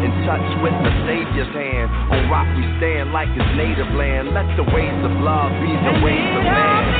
And touch with the Savior's hand. On rock we stand like his native land. Let the ways of love be the ways of man.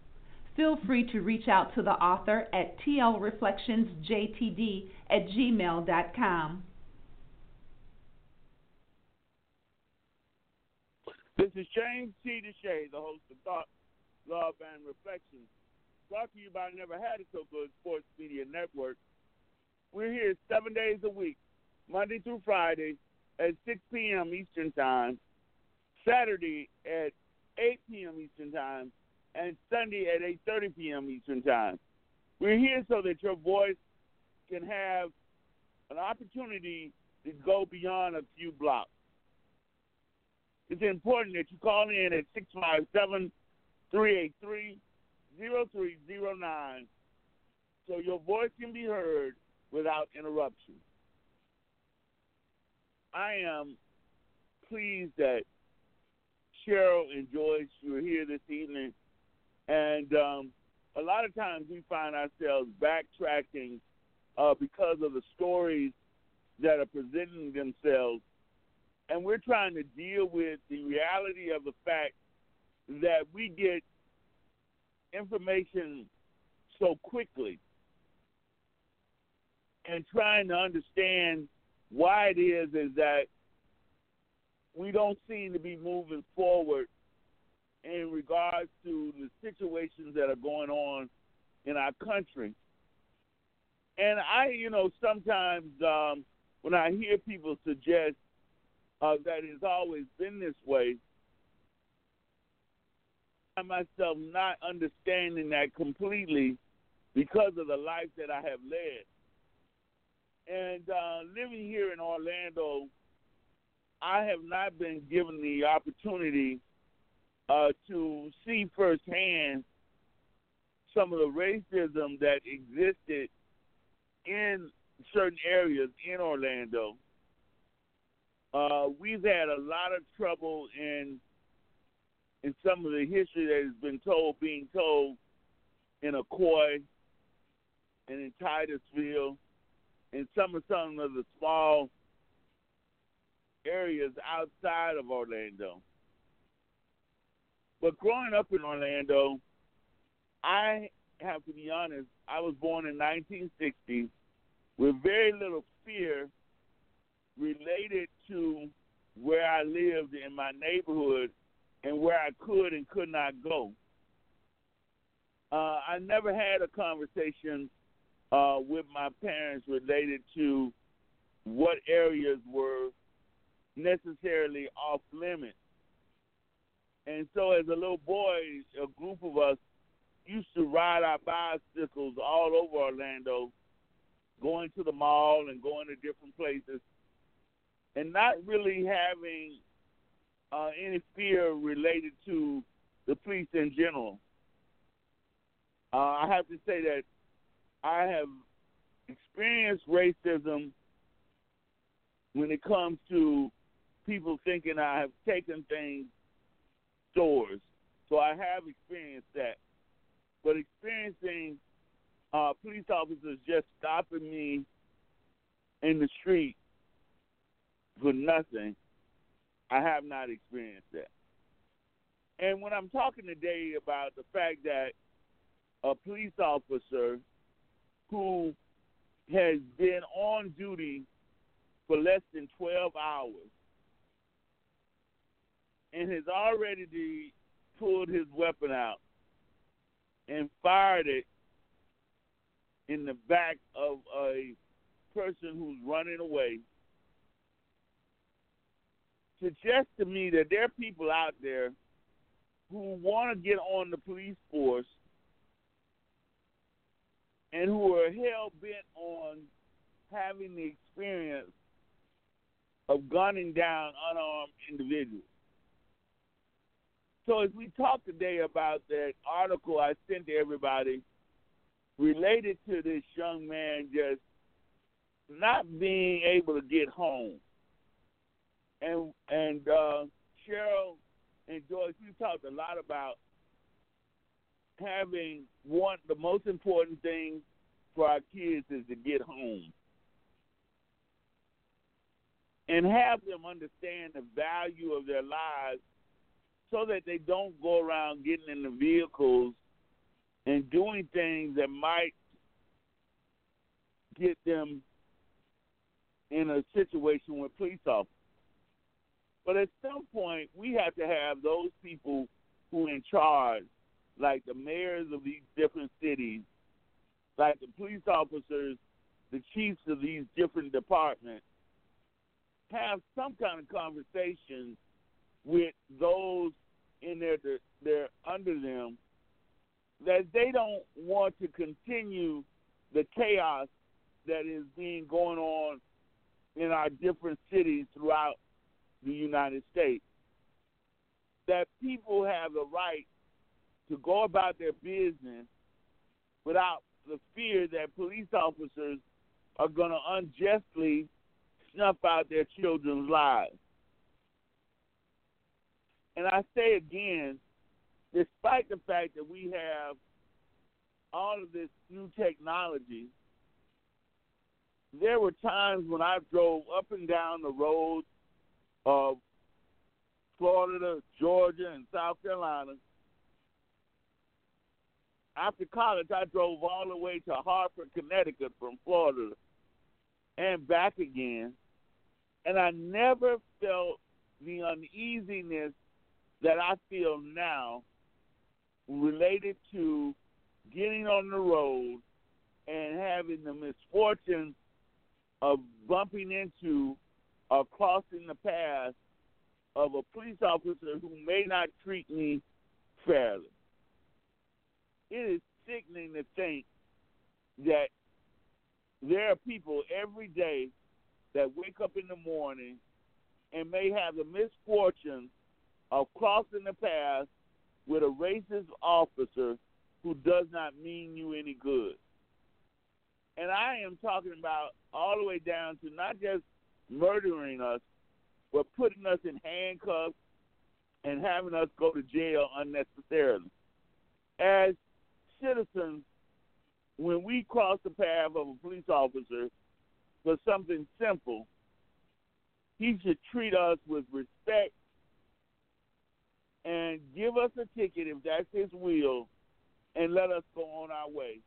Feel free to reach out to the author at tlreflectionsjtd at gmail.com. This is James T. DeShay, the host of Thought, Love, and Reflections, brought to you by Never Had It So Good Sports Media Network. We're here seven days a week, Monday through Friday at 6 p.m. Eastern Time, Saturday at 8 p.m. Eastern Time, and Sunday at 8:30 p.m. Eastern Time. We're here so that your voice can have an opportunity to go beyond a few blocks. It's important that you call in at 657 383 0309 so your voice can be heard without interruption. I am pleased that Cheryl and Joyce, you are here this evening and um, a lot of times we find ourselves backtracking uh, because of the stories that are presenting themselves. And we're trying to deal with the reality of the fact that we get information so quickly and trying to understand why it is is that we don't seem to be moving forward in regards to the situations that are going on in our country. And I, you know, sometimes um, when I hear people suggest uh, that it's always been this way, I myself not understanding that completely because of the life that I have led. And uh, living here in Orlando, I have not been given the opportunity uh, to see firsthand some of the racism that existed in certain areas in Orlando. Uh, we've had a lot of trouble in in some of the history that has been told, being told in Ocoee and in Titusville, and some of some of the small areas outside of Orlando. But growing up in Orlando, I have to be honest, I was born in 1960 with very little fear related to where I lived in my neighborhood and where I could and could not go. Uh, I never had a conversation uh, with my parents related to what areas were necessarily off limits. And so, as a little boy, a group of us used to ride our bicycles all over Orlando, going to the mall and going to different places, and not really having uh, any fear related to the police in general. Uh, I have to say that I have experienced racism when it comes to people thinking I have taken things stores. So I have experienced that. But experiencing uh, police officers just stopping me in the street for nothing, I have not experienced that. And when I'm talking today about the fact that a police officer who has been on duty for less than 12 hours and has already pulled his weapon out and fired it in the back of a person who's running away suggests to me that there are people out there who want to get on the police force and who are hell bent on having the experience of gunning down unarmed individuals. So as we talk today about that article I sent to everybody related to this young man just not being able to get home. And and uh, Cheryl and Joyce, we talked a lot about having one the most important thing for our kids is to get home. And have them understand the value of their lives so that they don't go around getting in the vehicles and doing things that might get them in a situation with police officers. But at some point, we have to have those people who are in charge, like the mayors of these different cities, like the police officers, the chiefs of these different departments, have some kind of conversation with those in their their under them that they don't want to continue the chaos that is being going on in our different cities throughout the United States. That people have the right to go about their business without the fear that police officers are going to unjustly snuff out their children's lives. And I say again, despite the fact that we have all of this new technology, there were times when I drove up and down the roads of Florida, Georgia, and South Carolina. After college, I drove all the way to Hartford, Connecticut from Florida and back again. And I never felt the uneasiness that I feel now related to getting on the road and having the misfortune of bumping into or crossing the path of a police officer who may not treat me fairly. It is sickening to think that there are people every day that wake up in the morning and may have the misfortune of crossing the path with a racist officer who does not mean you any good. And I am talking about all the way down to not just murdering us, but putting us in handcuffs and having us go to jail unnecessarily. As citizens, when we cross the path of a police officer for something simple, he should treat us with respect and give us a ticket if that's his will and let us go on our way.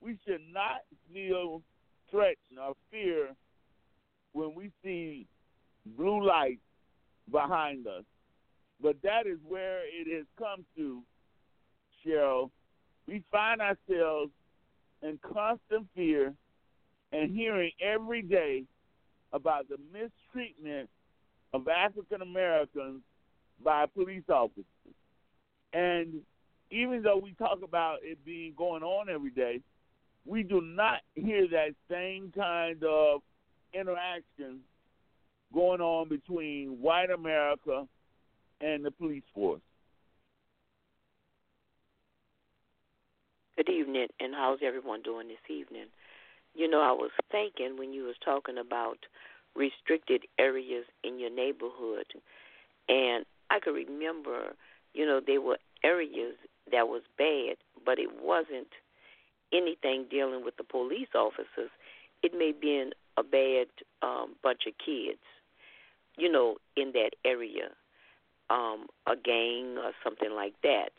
We should not feel threatened or fear when we see blue lights behind us. But that is where it has come to, Cheryl. We find ourselves in constant fear and hearing every day about the mistreatment of African Americans by police officers. And even though we talk about it being going on every day, we do not hear that same kind of interaction going on between white America and the police force. Good evening, and how's everyone doing this evening? You know, I was thinking when you was talking about restricted areas in your neighborhood, and I could remember, you know, there were areas that was bad, but it wasn't anything dealing with the police officers. It may have been a bad um, bunch of kids, you know, in that area, um, a gang or something like that.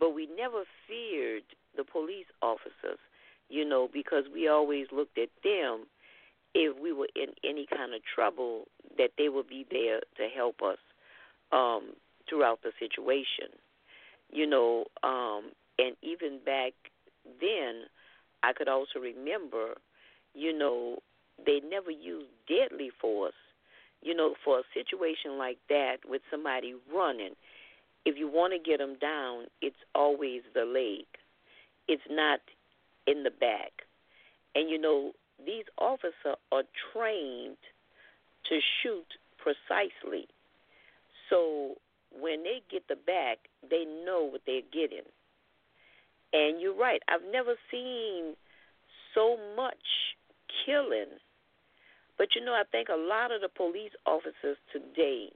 But we never feared the police officers, you know, because we always looked at them if we were in any kind of trouble that they would be there to help us um, throughout the situation. You know, um, And even back then, I could also remember, you know, they never used deadly force. You know, for a situation like that with somebody running, if you want to get them down, it's always the leg. It's not in the back. And you know, these officers are trained to shoot precisely. So when they get the back, they know what they're getting. And you're right. I've never seen so much killing. But you know, I think a lot of the police officers today,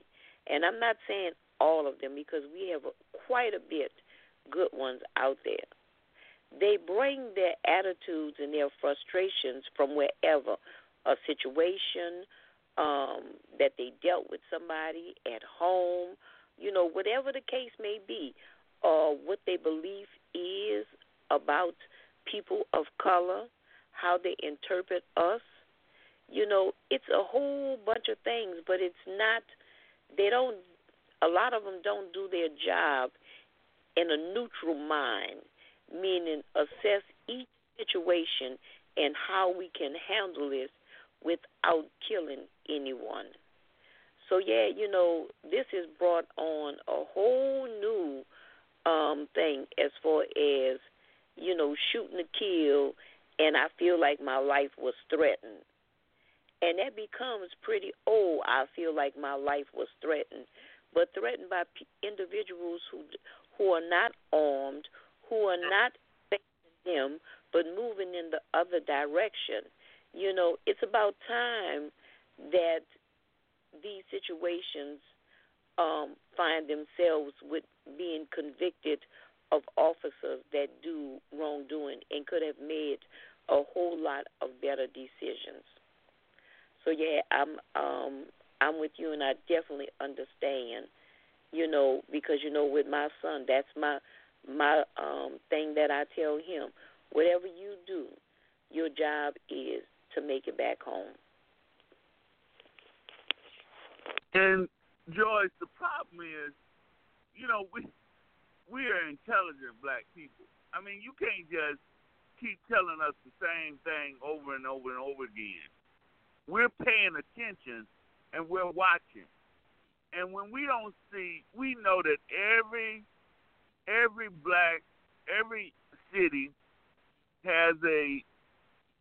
and I'm not saying all of them because we have quite a bit good ones out there. They bring their attitudes and their frustrations from wherever a situation um, that they dealt with somebody at home, you know, whatever the case may be, or what they believe is about people of color, how they interpret us. You know, it's a whole bunch of things, but it's not, they don't, a lot of them don't do their job in a neutral mind, meaning assess each situation and how we can handle this without killing anyone. So yeah, you know, this has brought on a whole new um thing as far as you know shooting to kill, and I feel like my life was threatened, and that becomes pretty old. I feel like my life was threatened, but threatened by p- individuals who who are not armed, who are not facing them, but moving in the other direction. You know, it's about time that these situations um, find themselves with being convicted of officers that do wrongdoing and could have made a whole lot of better decisions. So yeah, I'm um, I'm with you, and I definitely understand. You know, because you know, with my son, that's my my um, thing that I tell him. Whatever you do, your job is to make it back home. And Joyce, the problem is, you know, we we are intelligent black people. I mean, you can't just keep telling us the same thing over and over and over again. We're paying attention and we're watching. And when we don't see, we know that every every black every city has a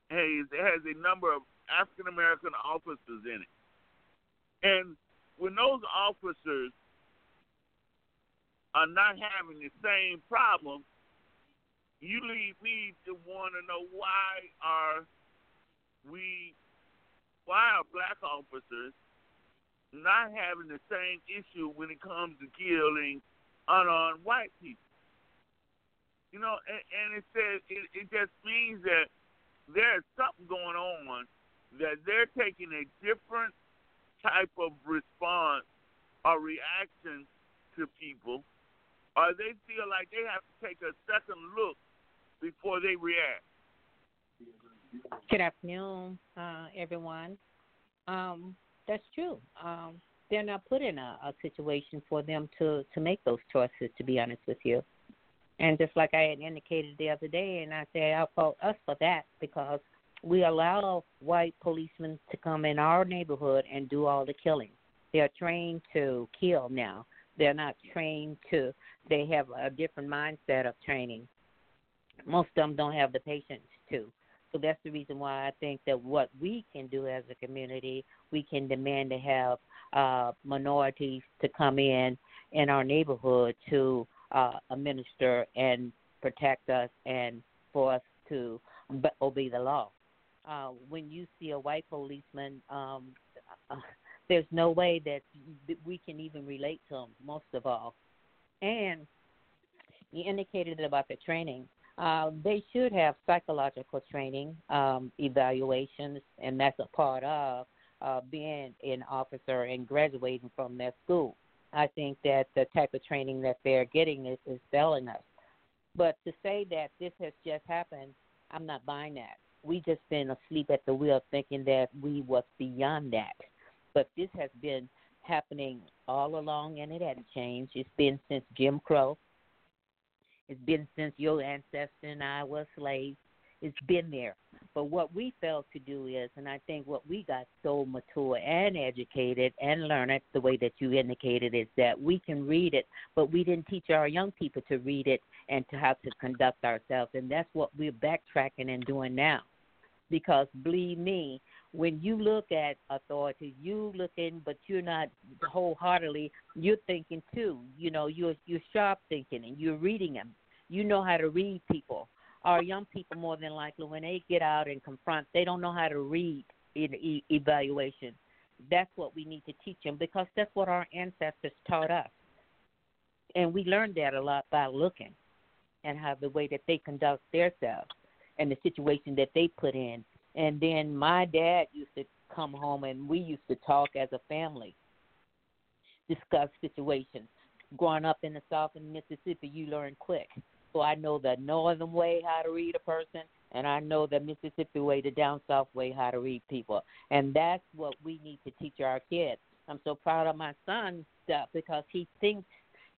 has has a number of African American officers in it. And when those officers are not having the same problem, you lead me to want to know why are we, why are black officers not having the same issue when it comes to killing unarmed white people? You know, and, and it says it, it just means that there's something going on that they're taking a different type of response or reaction to people, or they feel like they have to take a second look before they react. Good afternoon, uh, everyone. Um, that's true. Um, they're not put in a, a situation for them to to make those choices. To be honest with you, and just like I had indicated the other day, and I said I fault us for that because we allow white policemen to come in our neighborhood and do all the killing. They are trained to kill now. They're not trained to. They have a different mindset of training. Most of them don't have the patience to. So that's the reason why I think that what we can do as a community, we can demand to have uh, minorities to come in in our neighborhood to uh, administer and protect us and for us to obey the law uh, when you see a white policeman, um, uh, there's no way that we can even relate to them, most of all. And you indicated about the training. Uh, they should have psychological training, um, evaluations, and that's a part of uh, being an officer and graduating from their school. I think that the type of training that they're getting is, is failing us. But to say that this has just happened, I'm not buying that we just been asleep at the wheel thinking that we was beyond that. But this has been happening all along and it hasn't changed. It's been since Jim Crow. It's been since your ancestor and I were slaves. It's been there. But what we failed to do is, and I think what we got so mature and educated and learn it the way that you indicated is that we can read it, but we didn't teach our young people to read it and to how to conduct ourselves. And that's what we're backtracking and doing now. Because believe me, when you look at authority, you looking, but you're not wholeheartedly. You're thinking too. You know, you're you're sharp thinking and you're reading them. You know how to read people. Our young people, more than likely, when they get out and confront, they don't know how to read in e- evaluation. That's what we need to teach them because that's what our ancestors taught us, and we learned that a lot by looking and how the way that they conduct themselves and the situation that they put in and then my dad used to come home and we used to talk as a family, discuss situations. Growing up in the South in Mississippi, you learn quick. So I know the northern way how to read a person, and I know the Mississippi way, the down south way how to read people. And that's what we need to teach our kids. I'm so proud of my son stuff because he thinks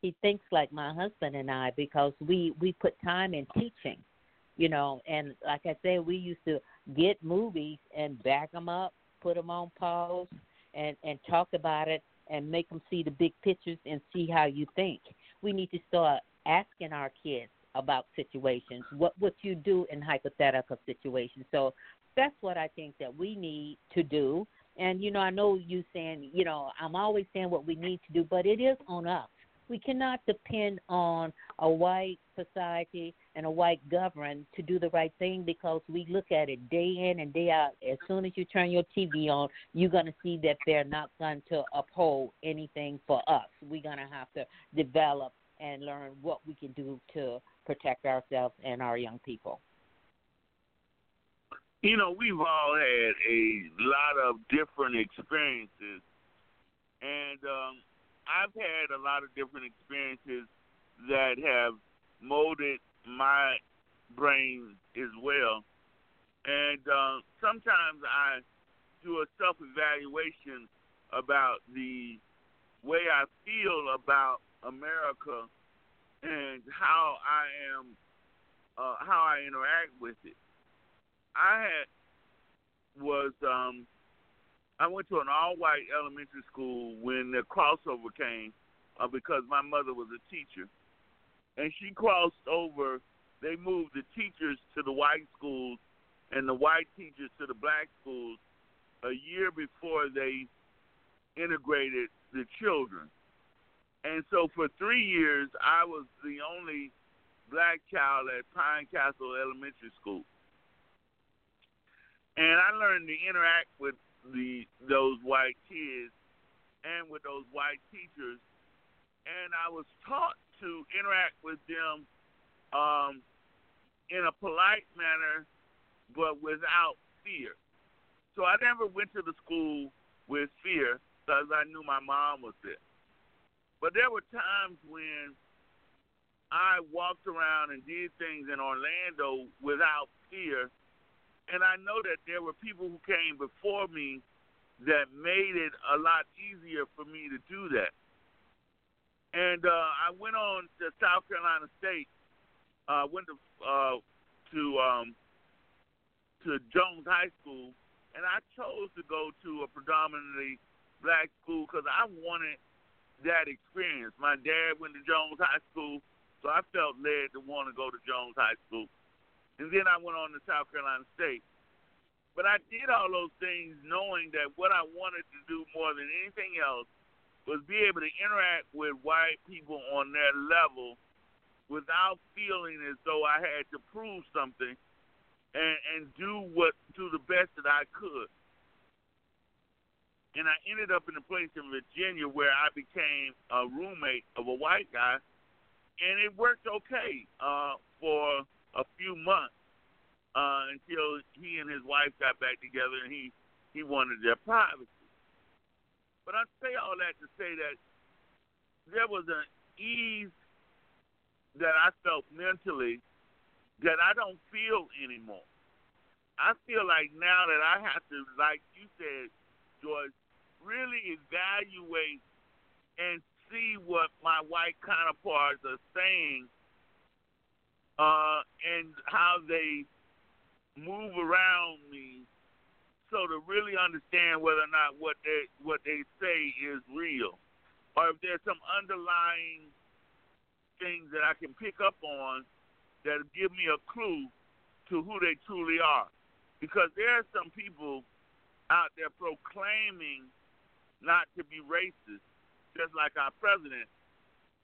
he thinks like my husband and I because we we put time in teaching, you know. And like I said, we used to get movies and back them up, put them on pause, and and talk about it and make them see the big pictures and see how you think. We need to start asking our kids about situations. What would you do in hypothetical situations? So that's what I think that we need to do. And you know, I know you saying, you know, I'm always saying what we need to do, but it is on us. We cannot depend on a white society and a white government to do the right thing because we look at it day in and day out. As soon as you turn your TV on, you're going to see that they're not going to uphold anything for us. We're going to have to develop and learn what we can do to protect ourselves and our young people. You know, we've all had a lot of different experiences, and um, I've had a lot of different experiences that have molded my brain as well. And uh, sometimes I do a self evaluation about the way I feel about America and how I am, uh, how I interact with it. I had was um, I went to an all-white elementary school when the crossover came, uh, because my mother was a teacher, and she crossed over. They moved the teachers to the white schools and the white teachers to the black schools a year before they integrated the children. And so for three years, I was the only black child at Pine Castle Elementary School. And I learned to interact with the those white kids and with those white teachers, and I was taught to interact with them um, in a polite manner, but without fear. So I never went to the school with fear because I knew my mom was there. But there were times when I walked around and did things in Orlando without fear and I know that there were people who came before me that made it a lot easier for me to do that. And uh, I went on to South Carolina State. Uh, went to uh, to um, to Jones High School, and I chose to go to a predominantly black school because I wanted that experience. My dad went to Jones High School, so I felt led to want to go to Jones High School and then I went on to South Carolina State. But I did all those things knowing that what I wanted to do more than anything else was be able to interact with white people on their level without feeling as though I had to prove something and, and do what do the best that I could. And I ended up in a place in Virginia where I became a roommate of a white guy, and it worked okay uh, for a few months uh, until he and his wife got back together and he he wanted their privacy. But I say all that to say that there was an ease that I felt mentally that I don't feel anymore. I feel like now that I have to, like you said, George, really evaluate and see what my white counterparts are saying uh, and how they move around me, so to really understand whether or not what they what they say is real, or if there's some underlying things that I can pick up on that give me a clue to who they truly are. Because there are some people out there proclaiming not to be racist, just like our president,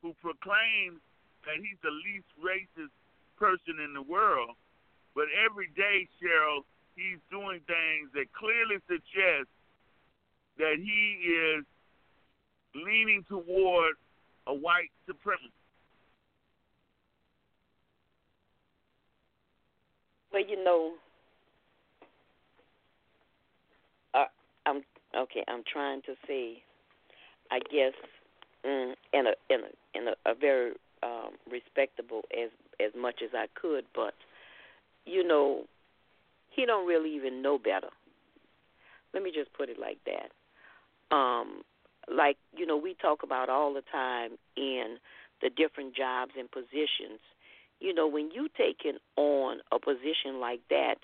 who proclaims that he's the least racist person in the world. But every day, Cheryl, he's doing things that clearly suggest that he is leaning toward a white supremacy. Well, you know, uh, I'm okay. I'm trying to say, I guess, mm, in a in a in a, a very um, respectable as as much as I could, but you know, he don't really even know better. Let me just put it like that. Um, like you know, we talk about all the time in the different jobs and positions. You know, when you taking on a position like that,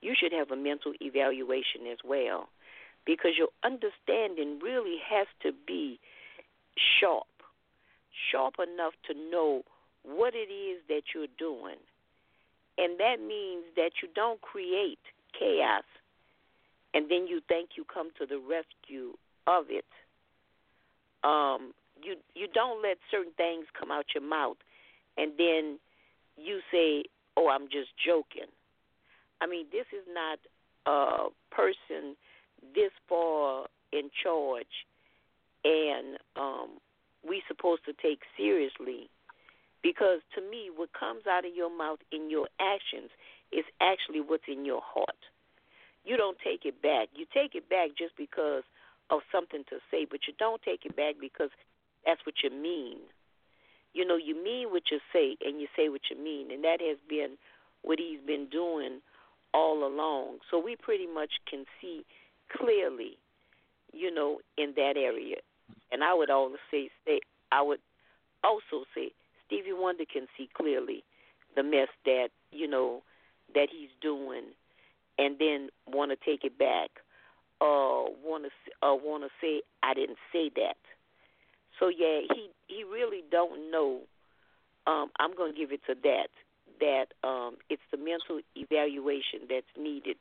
you should have a mental evaluation as well, because your understanding really has to be sharp, sharp enough to know what it is that you're doing. And that means that you don't create chaos and then you think you come to the rescue of it. Um, you you don't let certain things come out your mouth and then you say, "Oh, I'm just joking." I mean, this is not a person this far in charge and um we supposed to take seriously because to me, what comes out of your mouth in your actions is actually what's in your heart. You don't take it back. You take it back just because of something to say, but you don't take it back because that's what you mean. You know, you mean what you say and you say what you mean, and that has been what he's been doing all along. So we pretty much can see clearly, you know, in that area. And I would also say, say I would also say Stevie Wonder can see clearly the mess that you know that he's doing, and then want to take it back, uh, want to uh, want to say I didn't say that. So yeah, he he really don't know. Um, I'm going to give it to that. That um, it's the mental evaluation that's needed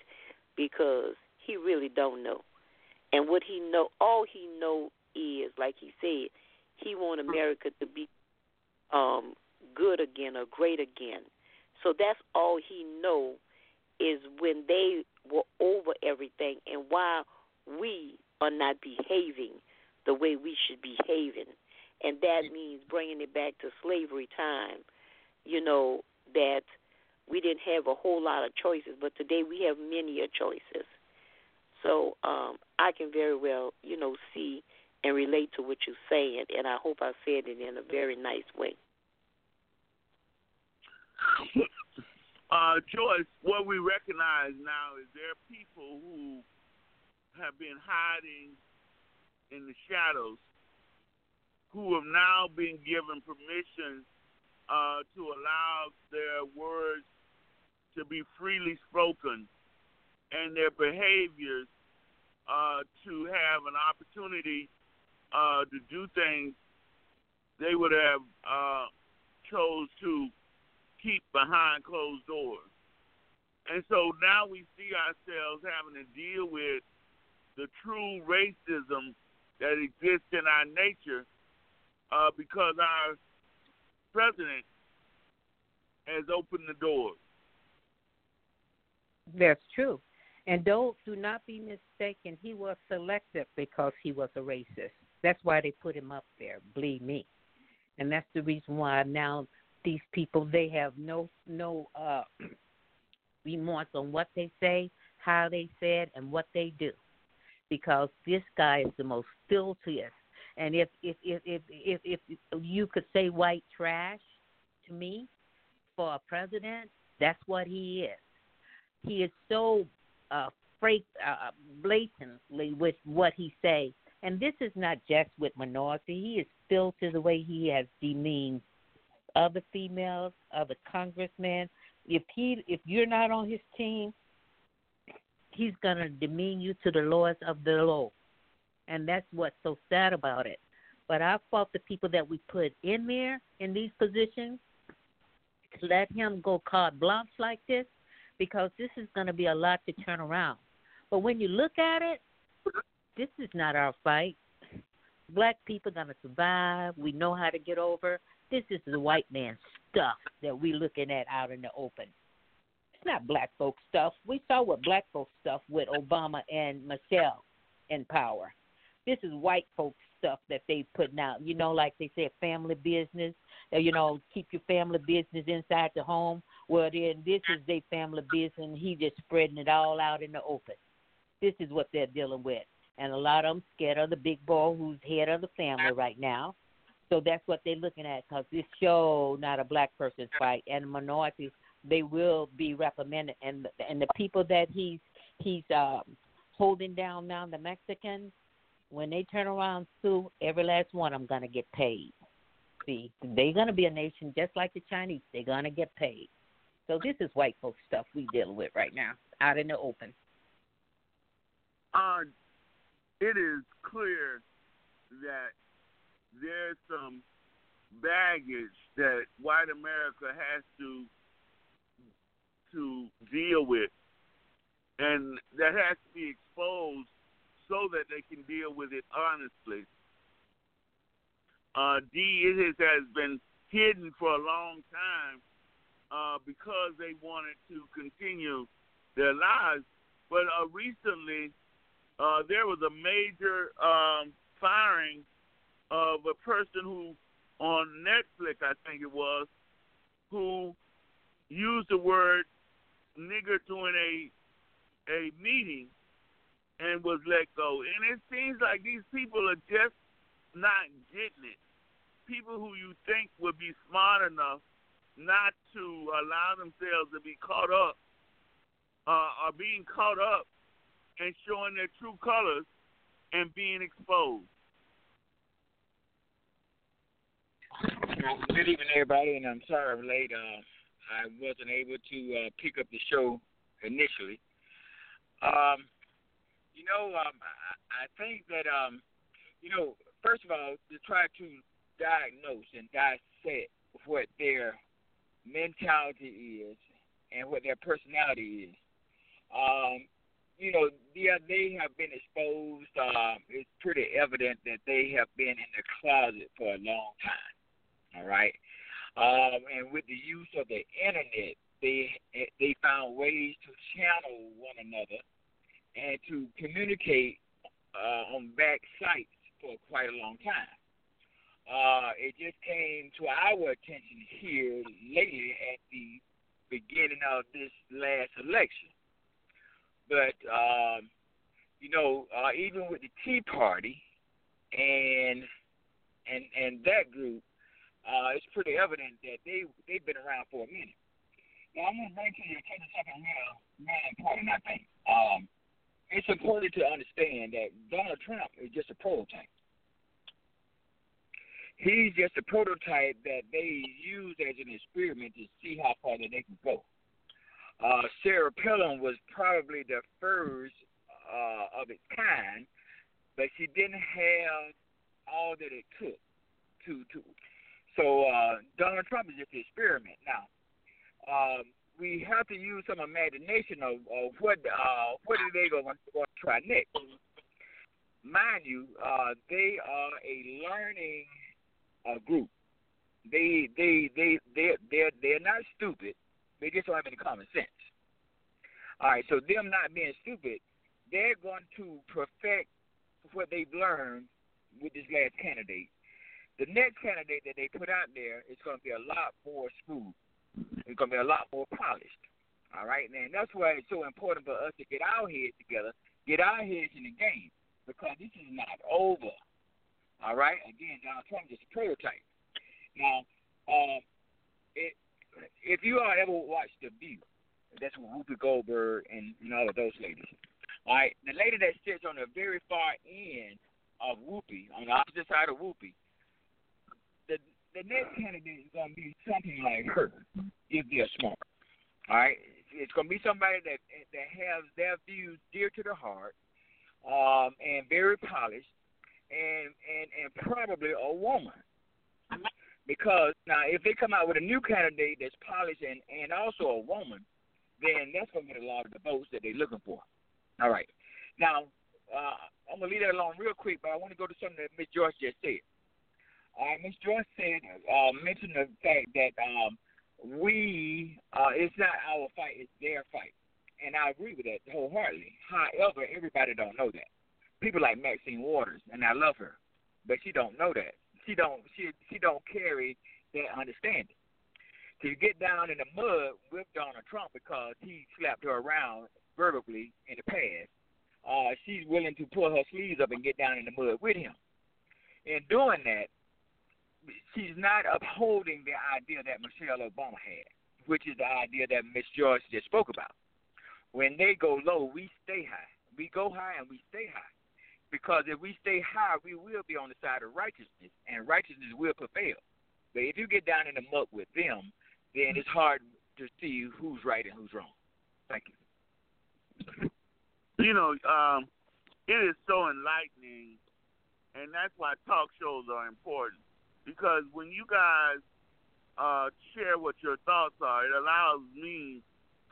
because he really don't know. And what he know, all he know is, like he said, he want America to be um, good again or great again. So that's all he know is when they were over everything and why we are not behaving the way we should be behaving. And that means bringing it back to slavery time. You know, that we didn't have a whole lot of choices, but today we have many choices. So um, I can very well, you know, see and relate to what you're saying, and I hope I said it in a very nice way. Uh, Joyce, what we recognize now is there are people who have been hiding in the shadows who have now been given permission uh, to allow their words to be freely spoken and their behaviors uh, to have an opportunity uh, to do things they would have uh, chose to keep behind closed doors. And so now we see ourselves having to deal with the true racism that exists in our nature uh, because our president has opened the doors. That's true. And don't do not be mistaken, he was selected because he was a racist. That's why they put him up there, believe me. And that's the reason why now these people they have no no uh remorse on what they say, how they said, and what they do, because this guy is the most filthiest. And if if if if if, if you could say white trash to me for a president, that's what he is. He is so uh, freight, uh, blatantly with what he say, and this is not just with minority. He is filthy the way he has demeaned other females, other congressmen. If he if you're not on his team, he's gonna demean you to the lowest of the low. And that's what's so sad about it. But I fought the people that we put in there in these positions let him go carte blanche like this because this is to be a lot to turn around. But when you look at it, this is not our fight. Black people are to survive. We know how to get over. This is the white man stuff that we're looking at out in the open. It's not black folk stuff. We saw what black folk stuff with Obama and Michelle in power. This is white folks stuff that they putting out. You know, like they said, family business. You know, keep your family business inside the home. Well, then this is their family business, and he just spreading it all out in the open. This is what they're dealing with, and a lot of them scared of the big boy who's head of the family right now. So that's what they're looking at because this show not a black person's fight, and minorities they will be reprimanded, and and the people that he's he's um, holding down now, the Mexicans, when they turn around sue, every last one them gonna get paid. See, they're gonna be a nation just like the Chinese. They're gonna get paid. So this is white folks stuff we deal with right now, out in the open. Uh, it is clear that there's some baggage that white America has to to deal with, and that has to be exposed so that they can deal with it honestly. Uh, D it has, been hidden for a long time uh, because they wanted to continue their lives. But uh, recently, uh, there was a major um, firing of a person who, on Netflix, I think it was, who used the word nigger during a a meeting and was let go. And it seems like these people are just not getting it. People who you think would be smart enough not to allow themselves to be caught up uh, are being caught up and showing their true colors and being exposed. good evening, everybody, and I'm sorry I'm late. Uh, I wasn't able to uh, pick up the show initially. Um, you know, um, I, I think that, um, you know, first of all, to try to diagnose and dissect what their mentality is and what their personality is. Um, you know, yeah, they have been exposed. Um, it's pretty evident that they have been in the closet for a long time. All right, um, and with the use of the internet, they they found ways to channel one another and to communicate uh, on back sites for quite a long time. Uh, it just came to our attention here lately at the beginning of this last election. But um, you know, uh, even with the Tea Party and and and that group, uh, it's pretty evident that they they've been around for a minute. Now I'm to bring to your attention something real, real important. I think. Um, it's important to understand that Donald Trump is just a prototype. He's just a prototype that they use as an experiment to see how far that they can go. Uh, Sarah Palin was probably the first uh, of its kind, but she didn't have all that it took to to. So uh, Donald Trump is just an experiment now. Um, we have to use some imagination of, of what uh, what are they going to try next. Mind you, uh, they are a learning uh, group. They they they they they're they're not stupid. They just don't have any common sense. All right, so them not being stupid, they're going to perfect what they've learned with this last candidate. The next candidate that they put out there is going to be a lot more smooth. It's gonna be a lot more polished. All right, man. That's why it's so important for us to get our heads together, get our heads in the game, because this is not over. All right. Again, Donald Trump is a prototype. Now, um, it, if you all ever watched The View, that's with Whoopi Goldberg and, and all of those ladies. All right, the lady that sits on the very far end of Whoopi, on the opposite side of Whoopi, the the next candidate is to be something like her if they're smart. All right, it's to be somebody that that has their views dear to the heart, um, and very polished, and and and probably a woman. Because now, if they come out with a new candidate that's polished and and also a woman, then that's going to get a lot of the votes that they're looking for. All right. Now, uh, I'm going to leave that alone real quick, but I want to go to something that Miss Joyce just said. Uh, Miss Joyce said, uh, mentioned the fact that um, we, uh, it's not our fight, it's their fight. And I agree with that wholeheartedly. However, everybody don't know that. People like Maxine Waters, and I love her, but she don't know that. She don't she she don't carry that understanding to get down in the mud with Donald Trump because he slapped her around verbally in the past. Uh, she's willing to pull her sleeves up and get down in the mud with him. In doing that, she's not upholding the idea that Michelle Obama had, which is the idea that Miss Joyce just spoke about. When they go low, we stay high. We go high and we stay high. Because if we stay high, we will be on the side of righteousness, and righteousness will prevail. But if you get down in the muck with them, then it's hard to see who's right and who's wrong. Thank you. You know, um, it is so enlightening, and that's why talk shows are important. Because when you guys uh, share what your thoughts are, it allows me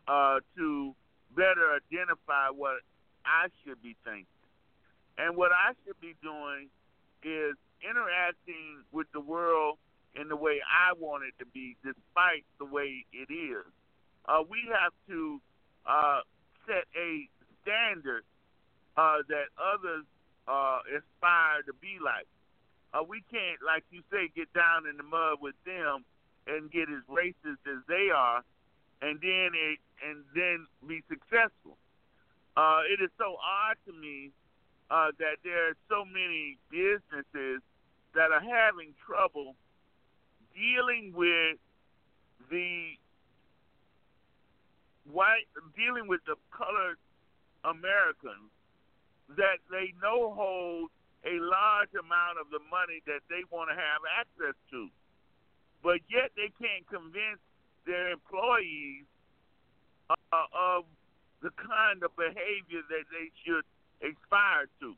uh, to better identify what I should be thinking. And what I should be doing is interacting with the world in the way I want it to be, despite the way it is. Uh, we have to uh, set a standard uh, that others uh, aspire to be like. Uh, we can't, like you say, get down in the mud with them and get as racist as they are, and then it, and then be successful. Uh, it is so odd to me uh, that there are so many businesses that are having trouble dealing with the white, dealing with the colored Americans that they know hold a large amount of the money that they want to have access to. But yet they can't convince their employees uh, of the kind of behavior that they should aspire to.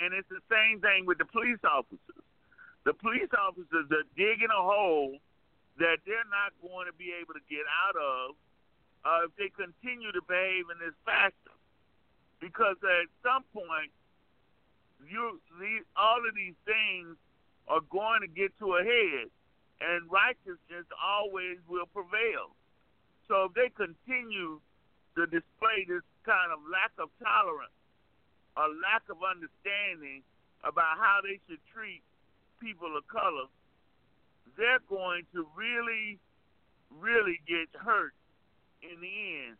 And it's the same thing with the police officers the police officers are digging a hole that they're not going to be able to get out of uh, if they continue to behave in this fashion. Because at some point, you these, all of these things are going to get to a head, and righteousness always will prevail. So if they continue to display this kind of lack of tolerance, a lack of understanding about how they should treat people of color, they're going to really, really get hurt in the end.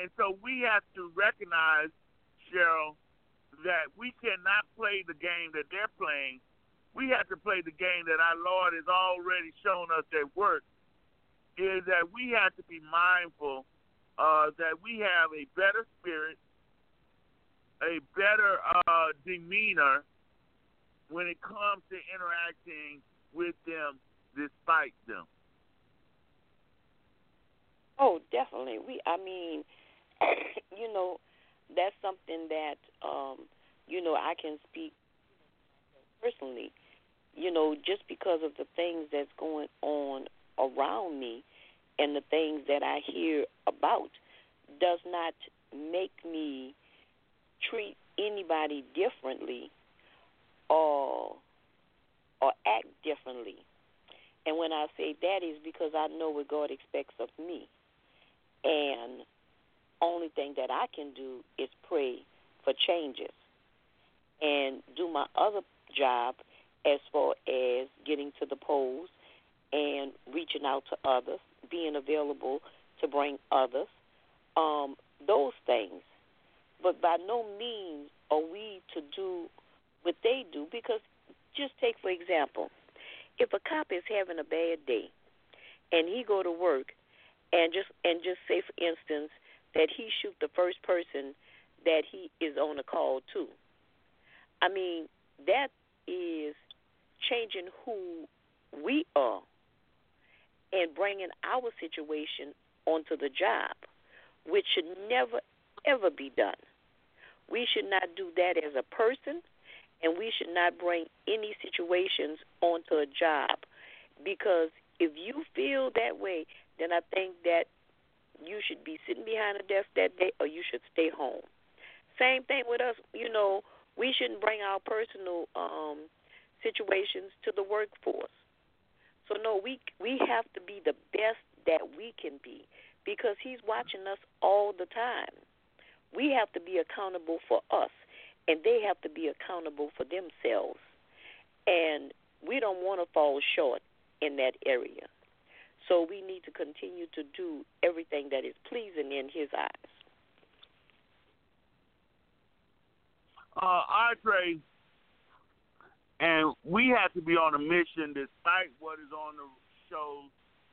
And so we have to recognize, Cheryl, that we cannot play the game that they're playing. We have to play the game that our Lord has already shown us that works. Is that we have to be mindful uh, that we have a better spirit, a better uh, demeanor, when it comes to interacting with them despite them? Oh, definitely. We I mean, you know, that's something that um, you know, I can speak personally. You know, just because of the things that's going on around me and the things that I hear about does not make me treat anybody differently or or act differently. And when I say that is because I know what God expects of me. And only thing that I can do is pray for changes and do my other job as far as getting to the polls and reaching out to others, being available to bring others, um, those things. But by no means are we to do what they do because just take for example, if a cop is having a bad day and he go to work and just and just say for instance that he shoot the first person that he is on a call to. I mean, that is changing who we are and bringing our situation onto the job, which should never, ever be done. We should not do that as a person, and we should not bring any situations onto a job because if you feel that way, then I think that you should be sitting behind a desk that day or you should stay home. Same thing with us, you know, we shouldn't bring our personal um situations to the workforce. So no, we we have to be the best that we can be because he's watching us all the time. We have to be accountable for us and they have to be accountable for themselves. And we don't want to fall short in that area. So we need to continue to do everything that is pleasing in his eyes. Uh, Andre, and we have to be on a mission despite what is on the shows,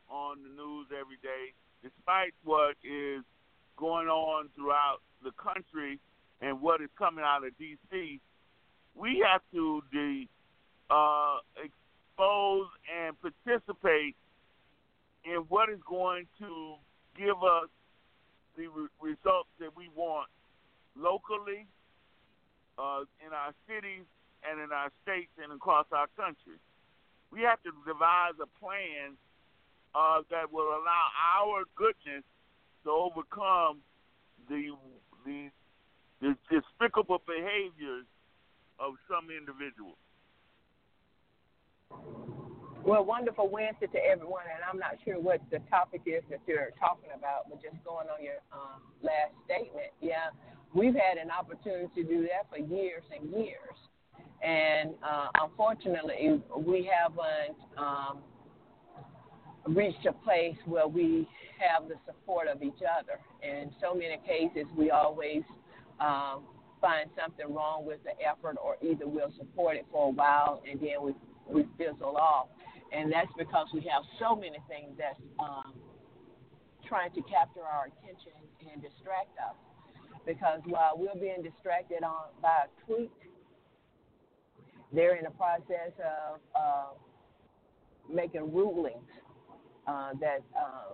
on the news every day, despite what is going on throughout the country and what is coming out of D.C., we have to de, uh, expose and participate in what is going to give us the re- results that we want locally, uh, in our cities, and in our states and across our country. We have to devise a plan uh, that will allow our goodness to overcome the the the despicable behaviors of some individuals. Well, wonderful Wednesday to everyone, and I'm not sure what the topic is that you're talking about, but just going on your um, last statement, yeah, we've had an opportunity to do that for years and years, and uh, unfortunately, we haven't um, reached a place where we have the support of each other. In so many cases, we always um, find something wrong with the effort, or either we'll support it for a while and then we we fizzle off, and that's because we have so many things that's um, trying to capture our attention and distract us. Because while we're being distracted on by a tweet, they're in the process of uh, making rulings uh, that uh,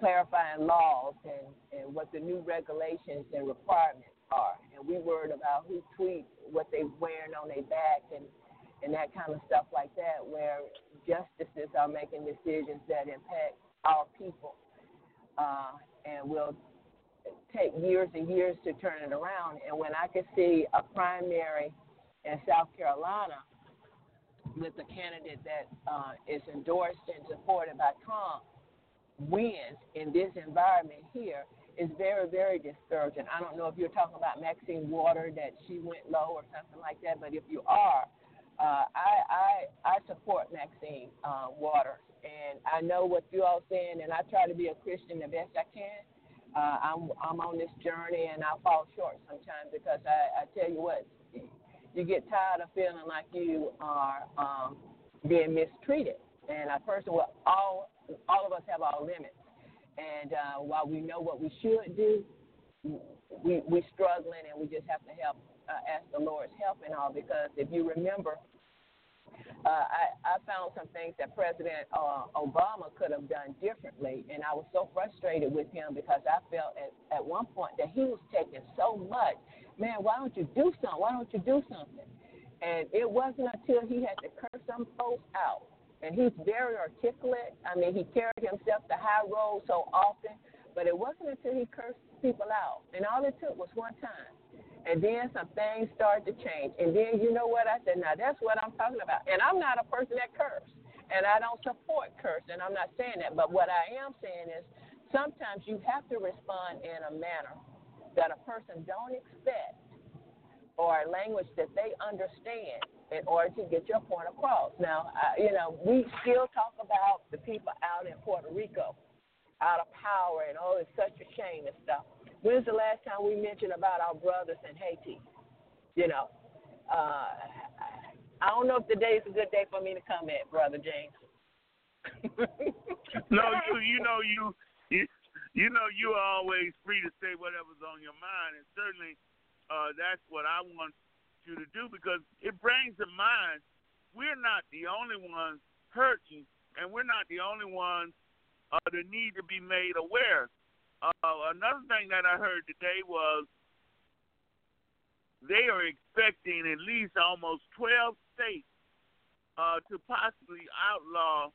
clarifying laws and, and what the new regulations and requirements are. And we worried about who tweets, what they're wearing on their back, and and that kind of stuff like that, where justices are making decisions that impact our people, uh, and will take years and years to turn it around. And when I could see a primary in South Carolina with the candidate that uh, is endorsed and supported by Trump wins in this environment here is very, very discouraging. I don't know if you're talking about Maxine Water that she went low or something like that, but if you are, uh, I, I I support Maxine uh, Waters, and I know what you all saying, and I try to be a Christian the best I can. Uh, I'm I'm on this journey, and I fall short sometimes because I, I tell you what, you get tired of feeling like you are um, being mistreated, and a person with all all of us have our limits. And uh, while we know what we should do, we we struggling, and we just have to help uh, ask the Lord's help and all. Because if you remember, uh, I I found some things that President uh, Obama could have done differently, and I was so frustrated with him because I felt at at one point that he was taking so much. Man, why don't you do something? Why don't you do something? And it wasn't until he had to curse some folks out and he's very articulate. I mean, he carried himself the high road so often, but it wasn't until he cursed people out, and all it took was one time. And then some things started to change. And then you know what? I said, now that's what I'm talking about. And I'm not a person that curse. And I don't support curse. And I'm not saying that. But what I am saying is sometimes you have to respond in a manner that a person don't expect or a language that they understand in order to get your point across. Now, uh, you know, we still talk about the people out in Puerto Rico, out of power, and oh, it's such a shame and stuff. When's the last time we mentioned about our brothers in Haiti? You know, uh, I don't know if today is a good day for me to comment, brother James. no, you you know you you you know you are always free to say whatever's on your mind, and certainly uh, that's what I want you to do because it brings to mind we're not the only ones hurting, and we're not the only ones uh, that need to be made aware. Uh, another thing that I heard today was they are expecting at least almost 12 states uh, to possibly outlaw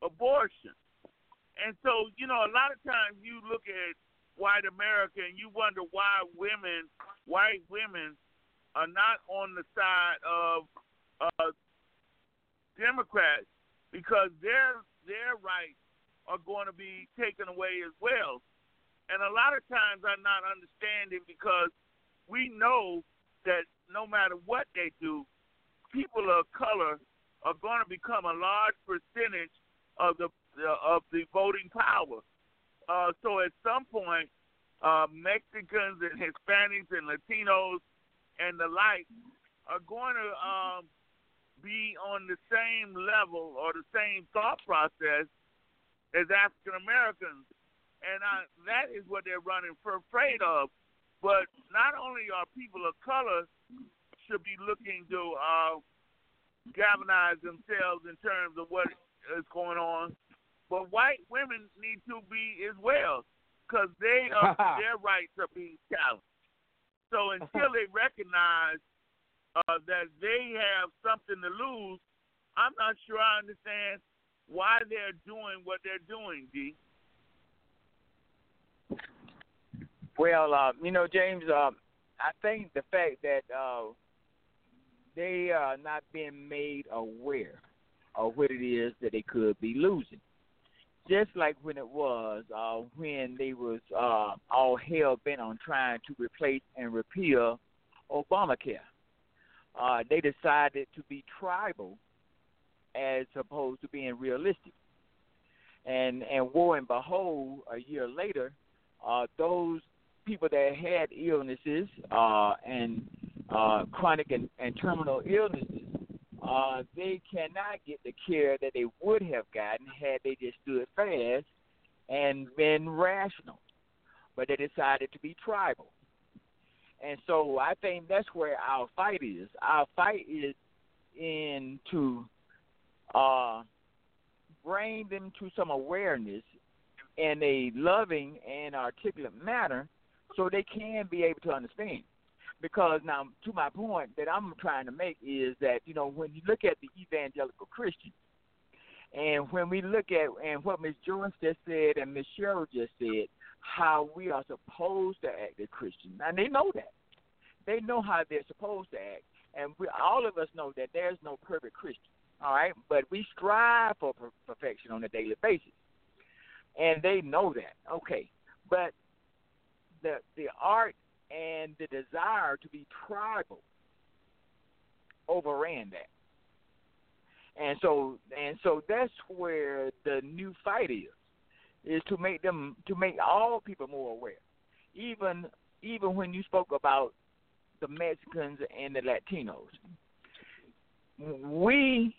abortion. And so, you know, a lot of times you look at white America and you wonder why women, white women, are not on the side of uh, Democrats because their their rights are going to be taken away as well. And a lot of times I'm not understanding because we know that no matter what they do, people of color are going to become a large percentage of the of the voting power. Uh, so at some point, uh, Mexicans and Hispanics and Latinos and the like are going to um, be on the same level or the same thought process as African Americans and I, that is what they're running for afraid of. But not only are people of color should be looking to uh, galvanize themselves in terms of what is going on, but white women need to be as well because they are, their rights are being challenged. So until they recognize uh, that they have something to lose, I'm not sure I understand why they're doing what they're doing, D. Well, uh, you know, James, uh, I think the fact that uh, they are not being made aware of what it is that they could be losing. Just like when it was uh, when they was uh, all hell bent on trying to replace and repeal Obamacare. Uh, they decided to be tribal as opposed to being realistic. And and lo and behold, a year later, uh, those people that had illnesses uh, and uh, chronic and, and terminal illnesses, uh, they cannot get the care that they would have gotten had they just stood fast and been rational. But they decided to be tribal. And so I think that's where our fight is. Our fight is in to uh, bring them to some awareness in a loving and articulate manner so they can be able to understand. Because now, to my point that I'm trying to make is that you know when you look at the evangelical Christian, and when we look at and what Ms. Jones just said and Ms. Cheryl just said, how we are supposed to act as Christians, and they know that, they know how they're supposed to act, and we all of us know that there's no perfect Christian, all right, but we strive for perfection on a daily basis, and they know that. Okay, but the the art and the desire to be tribal overran that. And so and so that's where the new fight is, is to make them to make all people more aware. Even even when you spoke about the Mexicans and the Latinos, we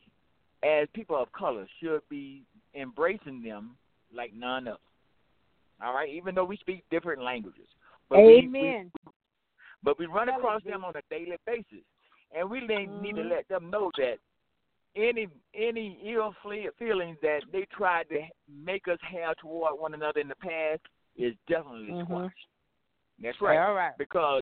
as people of color should be embracing them like none other. All right, even though we speak different languages. But Amen. But we run across them on a daily basis, and we need to mm-hmm. let them know that any any ill feelings that they tried to make us have toward one another in the past is definitely mm-hmm. squashed. That's right. all right. Because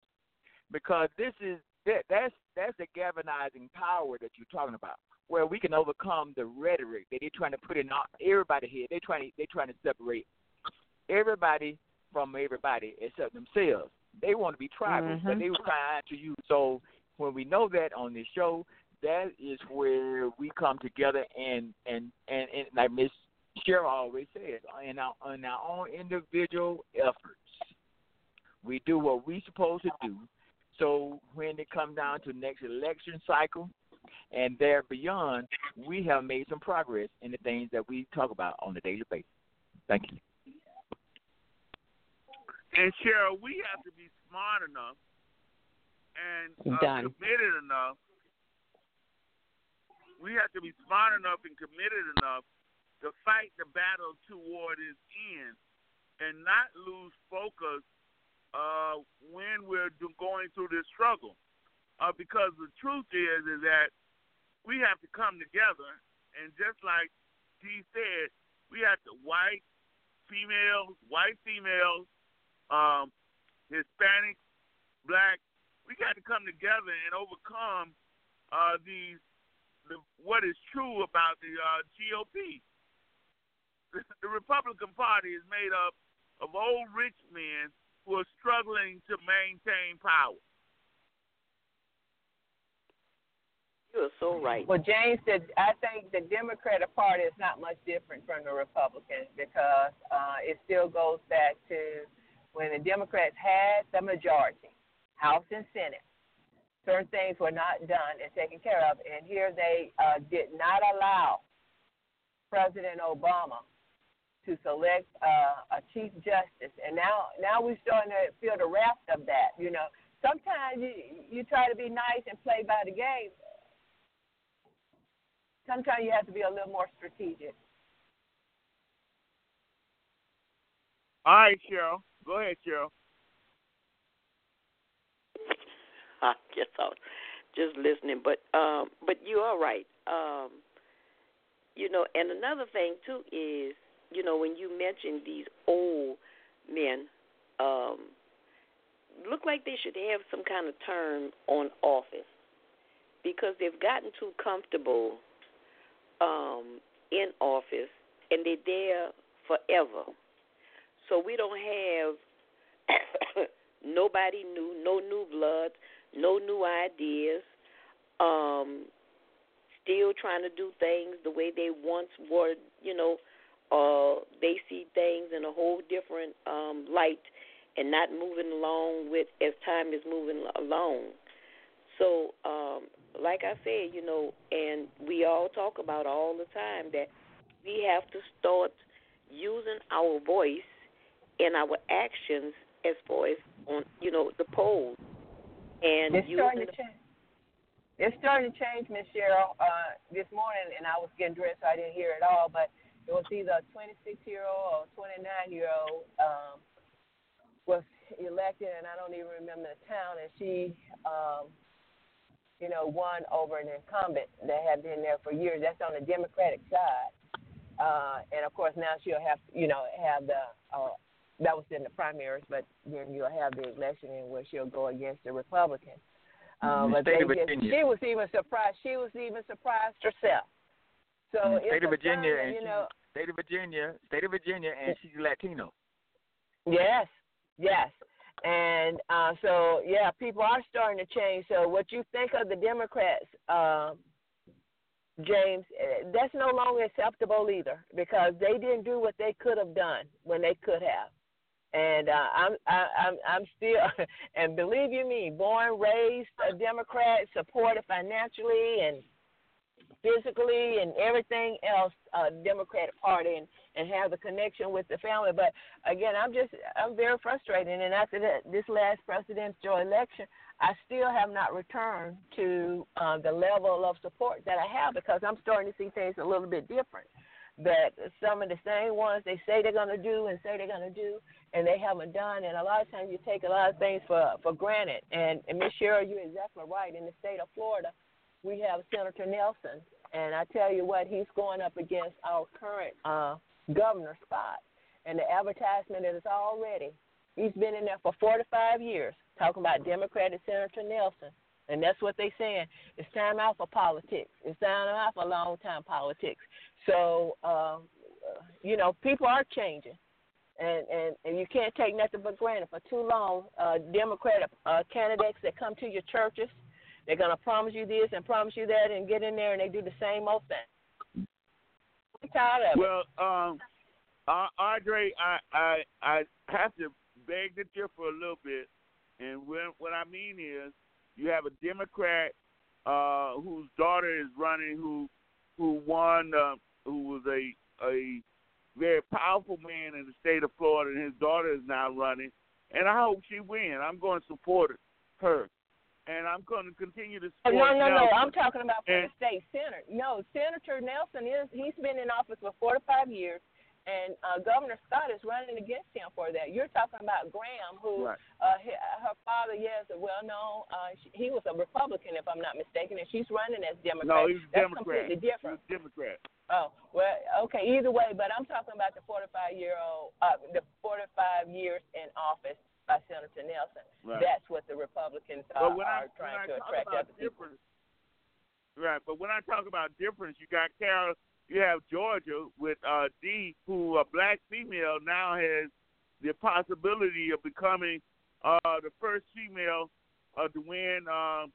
because this is that that's that's the galvanizing power that you're talking about, where we can overcome the rhetoric that they're trying to put in everybody here. They're trying to they're trying to separate everybody from everybody except themselves. They want to be tribal, mm-hmm. but they were trying to you. So when we know that on this show, that is where we come together and and and, and like Miss Cheryl always says, in our in our own individual efforts, we do what we supposed to do. So when it comes down to next election cycle and there beyond, we have made some progress in the things that we talk about on a daily basis. Thank you. And Cheryl, we have to be smart enough and uh, committed enough. We have to be smart enough and committed enough to fight the battle toward its end and not lose focus uh, when we're going through this struggle. Uh, because the truth is, is that we have to come together, and just like he said, we have to white females, white females, um, Hispanic, black. We got to come together and overcome uh, these the, what is true about the uh, GOP. The, the Republican Party is made up of old rich men who are struggling to maintain power. You are so right. Well, James said, I think the Democratic Party is not much different from the Republicans because uh, it still goes back to when the Democrats had the majority, House and Senate. Certain things were not done and taken care of, and here they uh, did not allow President Obama to select uh, a chief justice, and now now we're starting to feel the wrath of that. You know, sometimes you you try to be nice and play by the game, sometimes you have to be a little more strategic. All right, Cheryl. Go ahead, Cheryl. I guess I was just listening, but um, but you are right. Um, you know, and another thing too is, you know, when you mentioned these old men, um, look like they should have some kind of term on office because they've gotten too comfortable um, in office and they're there forever. So we don't have nobody new, no new blood, no new ideas. Um, still trying to do things the way they once were, you know, uh, they see things in a whole different um, light and not moving along with as time is moving along. So um, like I said, you know, and we all talk about all the time that we have to start using our voice and our actions as far as on you know the polls and it's starting to change. It's starting to change, Miss Cheryl. Uh, this morning, and I was getting dressed, so I didn't hear it all, but it was either a 26 year old or 29 year old um, was elected, and I don't even remember the town, and she um, you know, won over an incumbent that had been there for years. That's on the Democratic side. Uh, and of course, now she'll have, you know, have the, uh, that was in the primaries, but then you'll have the election in where she'll go against the Republican. Um, but State of just, she was even surprised. She was even surprised herself. So it's State of Virginia, and you she's- know, State of Virginia, State of Virginia, and she's Latino. Yes, yes. And uh, so, yeah, people are starting to change. So, what you think of the Democrats, um, James, eh, that's no longer acceptable either because they didn't do what they could have done when they could have. And uh, I'm I, I'm I'm still, and believe you me, born raised a Democrat, supported financially and physically and everything else, uh, Democratic Party, and and have the connection with the family. But again, I'm just I'm very frustrated. And after that, this last presidential election, I still have not returned to uh, the level of support that I have because I'm starting to see things a little bit different. That some of the same ones they say they're going to do and say they're going to do, and they haven't done. And a lot of times you take a lot of things for for granted. And, and Ms. Cheryl, you're exactly right. In the state of Florida, we have Senator Nelson, and I tell you what, he's going up against our current uh, governor spot. And the advertisement is already, he's been in there for 45 years talking about Democratic Senator Nelson. And that's what they're saying. It's time out for politics. It's time out for long time politics. So, um, you know, people are changing. And, and, and you can't take nothing but granted. For too long, uh, Democratic uh, candidates that come to your churches, they're to promise you this and promise you that and get in there and they do the same old thing. I'm tired of it. Well, um, uh, Andre, I, I I have to beg the tip for a little bit, and when, what I mean is, you have a Democrat uh, whose daughter is running, who who won, uh, who was a a very powerful man in the state of Florida, and his daughter is now running, and I hope she wins. I'm going to support her, and I'm going to continue to Oh, support. no, no, no. I'm talking about for And- the state senator. No, Senator Nelson is he's been in office for four to five years. and uh, Governor Scott is running against him for that. You're talking about Graham, who Right. uh, her father, yes, well known. Uh, she, he was a Republican, if I'm not mistaken, and she's running as Democrat. No, he was That's Democrat. completely different. He was Democrat. Oh well, okay. Either way, but I'm talking about the 45 year old, uh, the 45 years in office by Senator Nelson. Right. That's what the Republicans are, But when I are trying when I to talk attract about other people. difference, right? But when I talk about difference, you got Carol, you have Georgia with uh, D, who a black female now has the possibility of becoming uh, the first female uh, to win uh,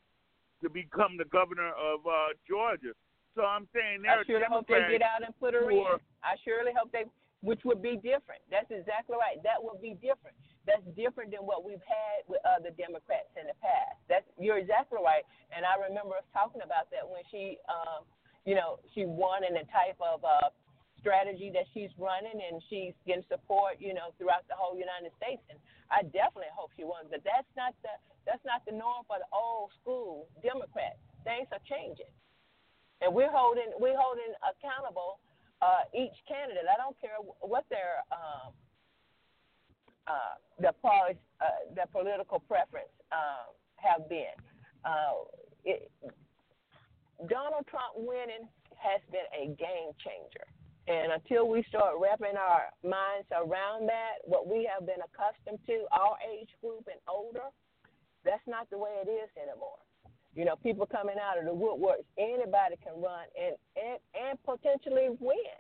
to become the governor of uh, Georgia. So I'm saying there I surely hope they get out and put her in. I surely hope they, which would be different. That's exactly right. That would be different. That's different than what we've had with other Democrats in the past. That's you're exactly right. And I remember us talking about that when she, um, you know, she won in the type of uh, strategy that she's running, and she's getting support, you know, throughout the whole United States. And I definitely hope she won. But that's not the that's not the norm for the old school Democrats. Things are changing and we're holding we're holding accountable uh, each candidate. I don't care what their um, uh, their uh, their political preference um, have been. Uh, it, Donald Trump winning has been a game changer. And until we start wrapping our minds around that, what we have been accustomed to, our age group and older, that's not the way it is anymore. You know, people coming out of the woodworks, anybody can run and and, and potentially win.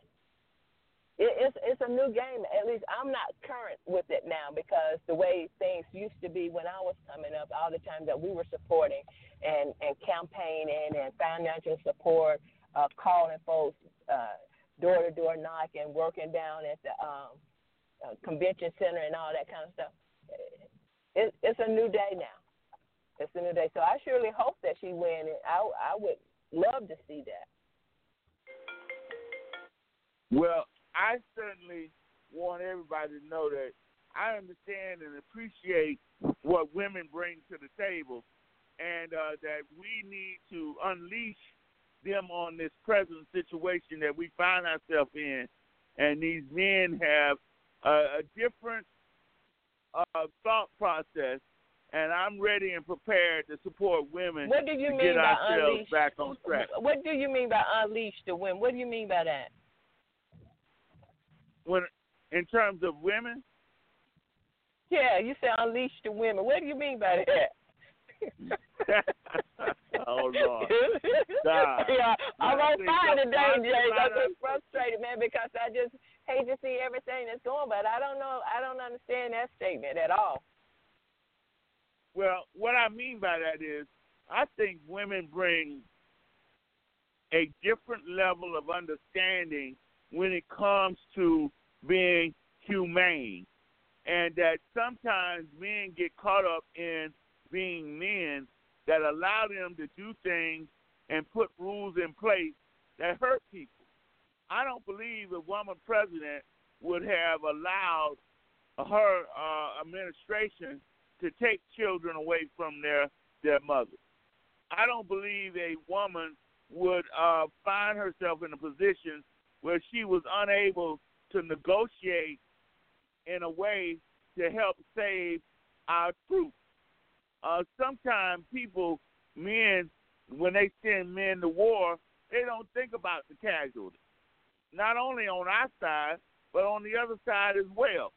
It, it's it's a new game. At least I'm not current with it now because the way things used to be when I was coming up, all the time that we were supporting and and campaigning and financial support, uh, calling folks uh, door to door knocking, working down at the um, uh, convention center and all that kind of stuff. It, it's a new day now. It's a new day. So I surely hope that she win it. I I would love to see that. Well, I certainly want everybody to know that I understand and appreciate what women bring to the table, and uh, that we need to unleash them on this present situation that we find ourselves in. And these men have a, a different uh, thought process, and I'm ready and prepared to support women What do you to mean get by ourselves unleash? back on track. What do you mean by unleash the women? What do you mean by that? When, in terms of women, Yeah, you say unleash the women. What do you mean by that? oh Lord. God. yeah, I'm on fire so today. I- I'm just frustrated, man, because I just hate to see everything that's going. But I don't know. I don't understand that statement at all. Well, what I mean by that is, I think women bring a different level of understanding when it comes to being humane, and that sometimes men get caught up in being men that allow them to do things and put rules in place that hurt people. I don't believe a woman president would have allowed her uh, administration to take children away from their their mothers. I don't believe a woman would uh, find herself in a position where she was unable to negotiate in a way to help save our troops. Uh, sometimes people, men, when they send men to war, they don't think about the casualties. Not only on our side, but on the other side as well.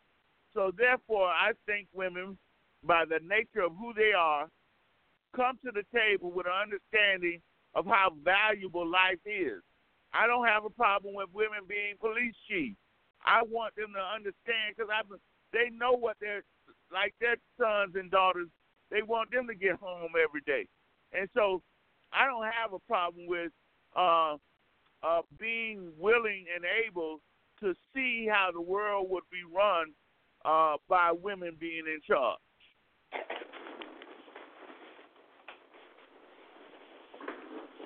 So therefore, I think women, by the nature of who they are, come to the table with an understanding of how valuable life is. I don't have a problem with women being police chiefs. I want them to understand because I they know what they're like their sons and daughters. They want them to get home every day, and so I don't have a problem with uh, uh, being willing and able to see how the world would be run uh, by women being in charge.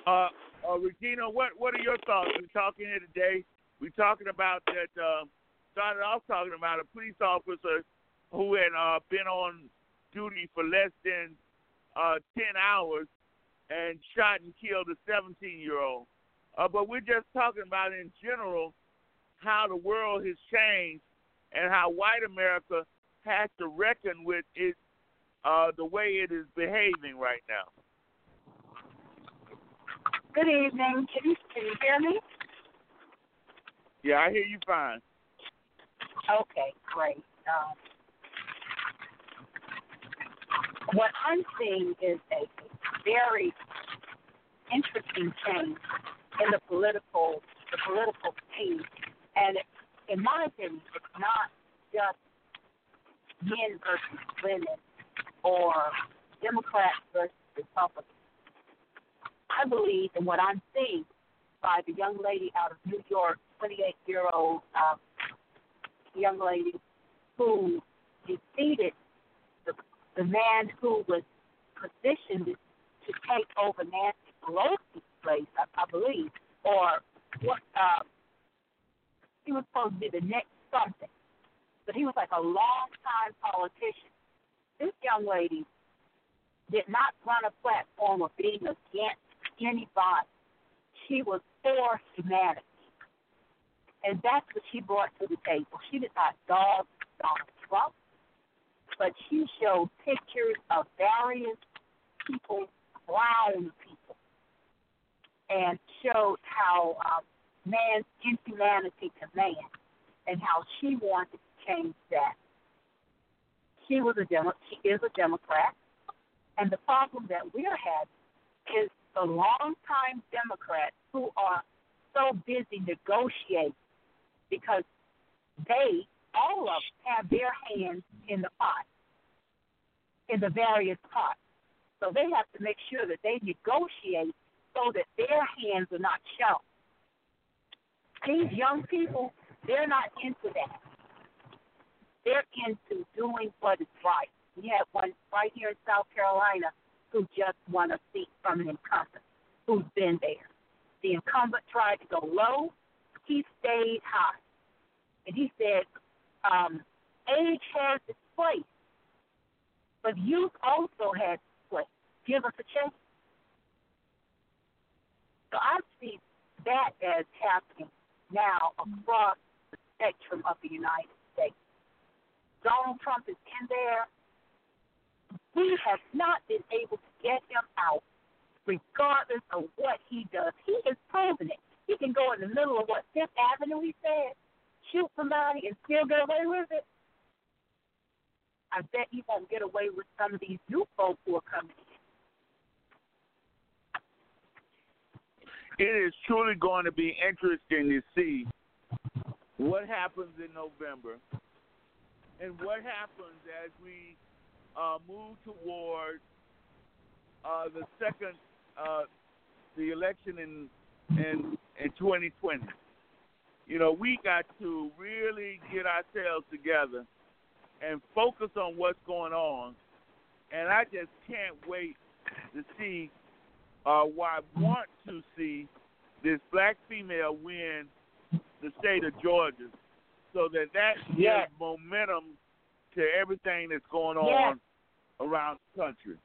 Uh, uh, Regina, what what are your thoughts? We're talking here today. We're talking about that. Uh, started off talking about a police officer who had uh, been on duty for less than uh, ten hours and shot and killed a 17 year old. Uh, but we're just talking about in general how the world has changed and how white America has to reckon with it, uh, the way it is behaving right now. Good evening. Can you, can you hear me? Yeah, I hear you fine. Okay, great. Um, what I'm seeing is a very interesting change in the political the political scene, and in my opinion, it's not just men versus women or Democrats versus Republicans. I believe in what I'm seeing young lady out of New York, 28 year old uh, young lady who defeated the, the man who was positioned to take over Nancy Pelosi's place, I, I believe, or what? Uh, he was supposed to be the next something, but he was like a long time politician. This young lady did not run a platform of being against anybody. She was for humanity. And that's what she brought to the table. She did not dog Donald Trump, but she showed pictures of various people, brown people, and showed how um, man's inhumanity to man and how she wanted to change that. She was a Demo- she is a Democrat, and the problem that we're having is the longtime Democrats who are so busy negotiating because they, all of them, have their hands in the pot, in the various pots. So they have to make sure that they negotiate so that their hands are not shown. These young people, they're not into that. They're into doing what is right. We have one right here in South Carolina who just won a seat from an incumbent who's been there. The incumbent tried to go low, he stayed high. And he said, um, age has its place, but youth also has its place. Give us a chance. So I see that as happening now across the spectrum of the United States. Donald Trump is in there we have not been able to get him out, regardless of what he does. He is proven it. He can go in the middle of what Fifth Avenue, he said, shoot somebody and still get away with it. I bet he won't get away with some of these new folks who are coming in. It is truly going to be interesting to see what happens in November and what happens as we uh, move toward uh, the second, uh, the election in in in 2020. You know, we got to really get ourselves together and focus on what's going on. And I just can't wait to see, uh, why I want to see this black female win the state of Georgia, so that that yes. momentum to everything that's going on around the country.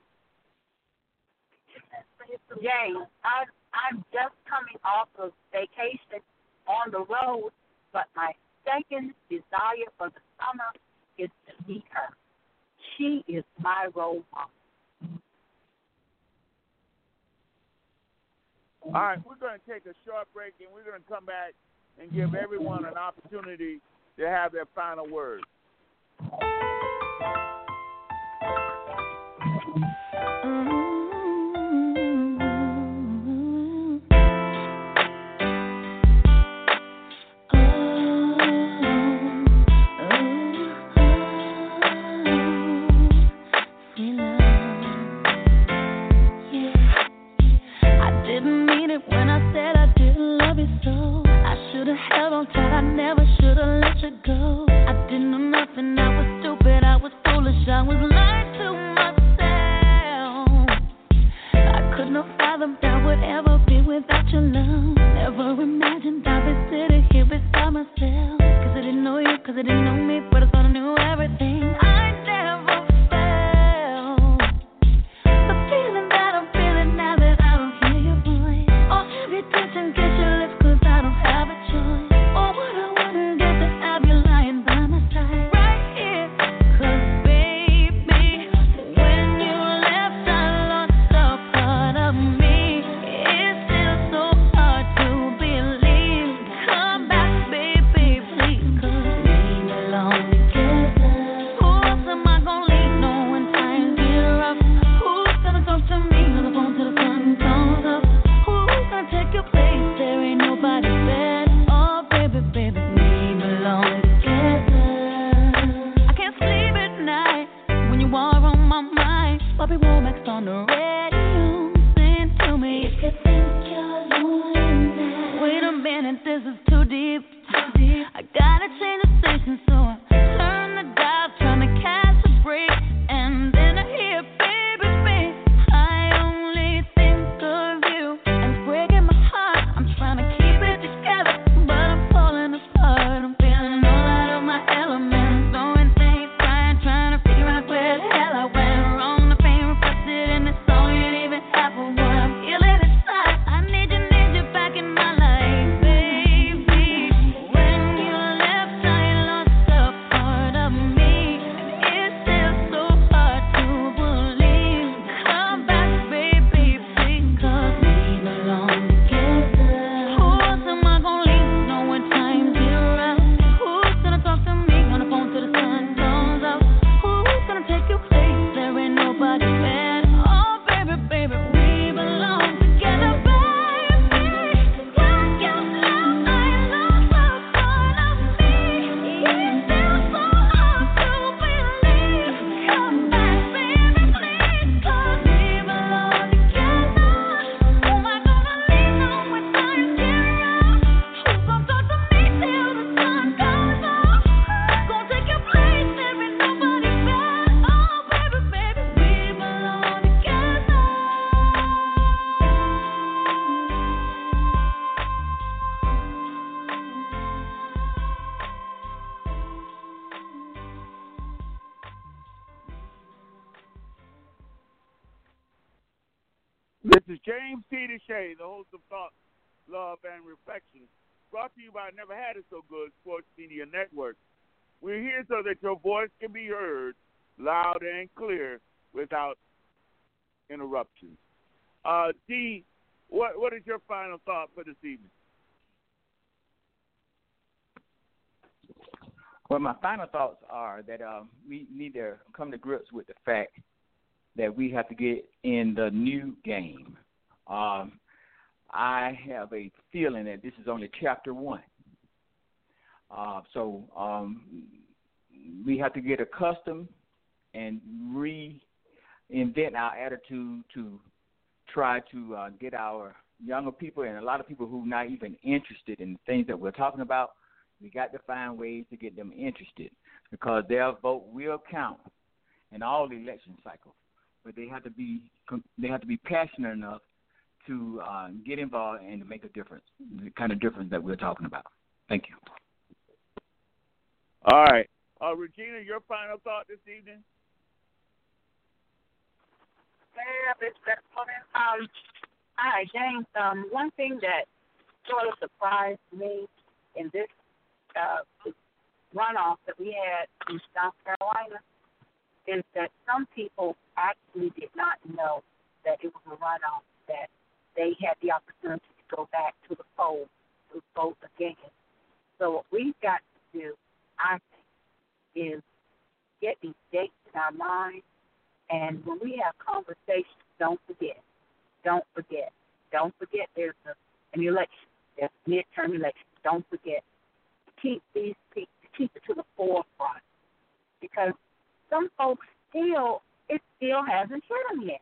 James, I, I'm just coming off of vacation on the road, but my second desire for the summer is to meet her. She is my role model. All right, we're going to take a short break and we're going to come back and give everyone an opportunity to have their final words. Mm-hmm. Is James T. DeShay, the host of Thought, Love, and Reflection, brought to you by Never Had It So Good Sports Media Network. We're here so that your voice can be heard loud and clear without interruptions. Uh, D, what what is your final thought for this evening? Well, my final thoughts are that uh, we need to come to grips with the fact that we have to get in the new game. Um, I have a feeling that this is only chapter one. Uh, so um, we have to get accustomed and reinvent our attitude to try to uh, get our younger people and a lot of people who are not even interested in the things that we're talking about. We got to find ways to get them interested because their vote will count in all election cycles. But they have to be they have to be passionate enough to uh, get involved and to make a difference, the kind of difference that we're talking about. Thank you. All right. Uh, Regina, your final thought this evening? Um, hi, James. Um, one thing that sort of surprised me in this uh, runoff that we had in South Carolina is that some people actually did not know that it was a runoff, that they had the opportunity to go back to the poll to vote again. So what we've got to do, I think, is get these dates in our mind. And when we have conversations, don't forget. Don't forget. Don't forget there's a, an election. There's midterm election. Don't forget. Keep these people, keep it to the forefront. Because some folks still, it still hasn't hit them yet.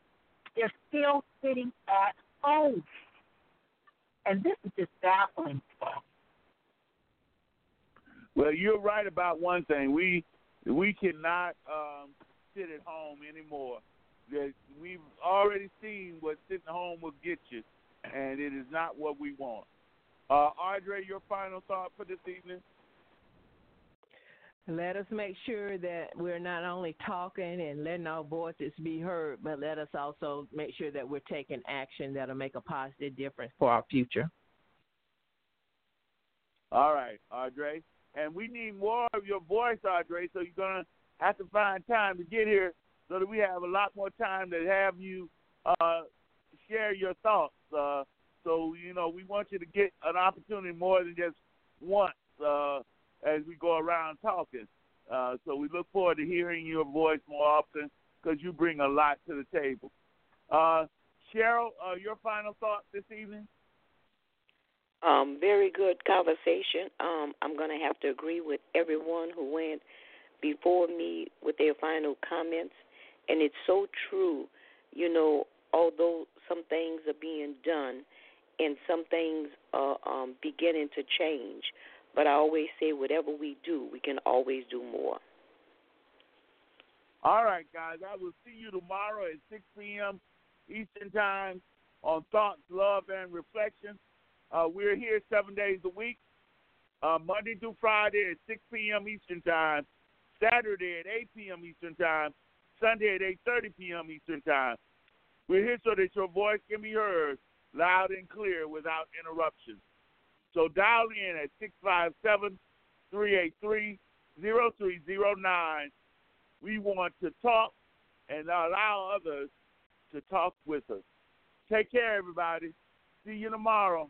They're still sitting at home. And this is just baffling Well, you're right about one thing. We we cannot um, sit at home anymore. That we've already seen what sitting home will get you, and it is not what we want. Uh, Audrey, your final thought for this evening? Let us make sure that we're not only talking and letting our voices be heard, but let us also make sure that we're taking action that'll make a positive difference for our future. All right, Audrey. And we need more of your voice, Audrey, so you're going to have to find time to get here so that we have a lot more time to have you uh, share your thoughts. Uh, so, you know, we want you to get an opportunity more than just once. Uh, as we go around talking. Uh, so we look forward to hearing your voice more often because you bring a lot to the table. Uh, Cheryl, uh, your final thoughts this evening? Um, very good conversation. Um, I'm going to have to agree with everyone who went before me with their final comments. And it's so true. You know, although some things are being done and some things are um, beginning to change, but I always say, whatever we do, we can always do more. All right, guys. I will see you tomorrow at 6 p.m. Eastern Time on Thoughts, Love, and Reflection. Uh, we're here seven days a week, uh, Monday through Friday at 6 p.m. Eastern Time, Saturday at 8 p.m. Eastern Time, Sunday at 8:30 p.m. Eastern Time. We're here so that your voice can be heard loud and clear without interruptions. So dial in at 657 383 0309. We want to talk and allow others to talk with us. Take care, everybody. See you tomorrow.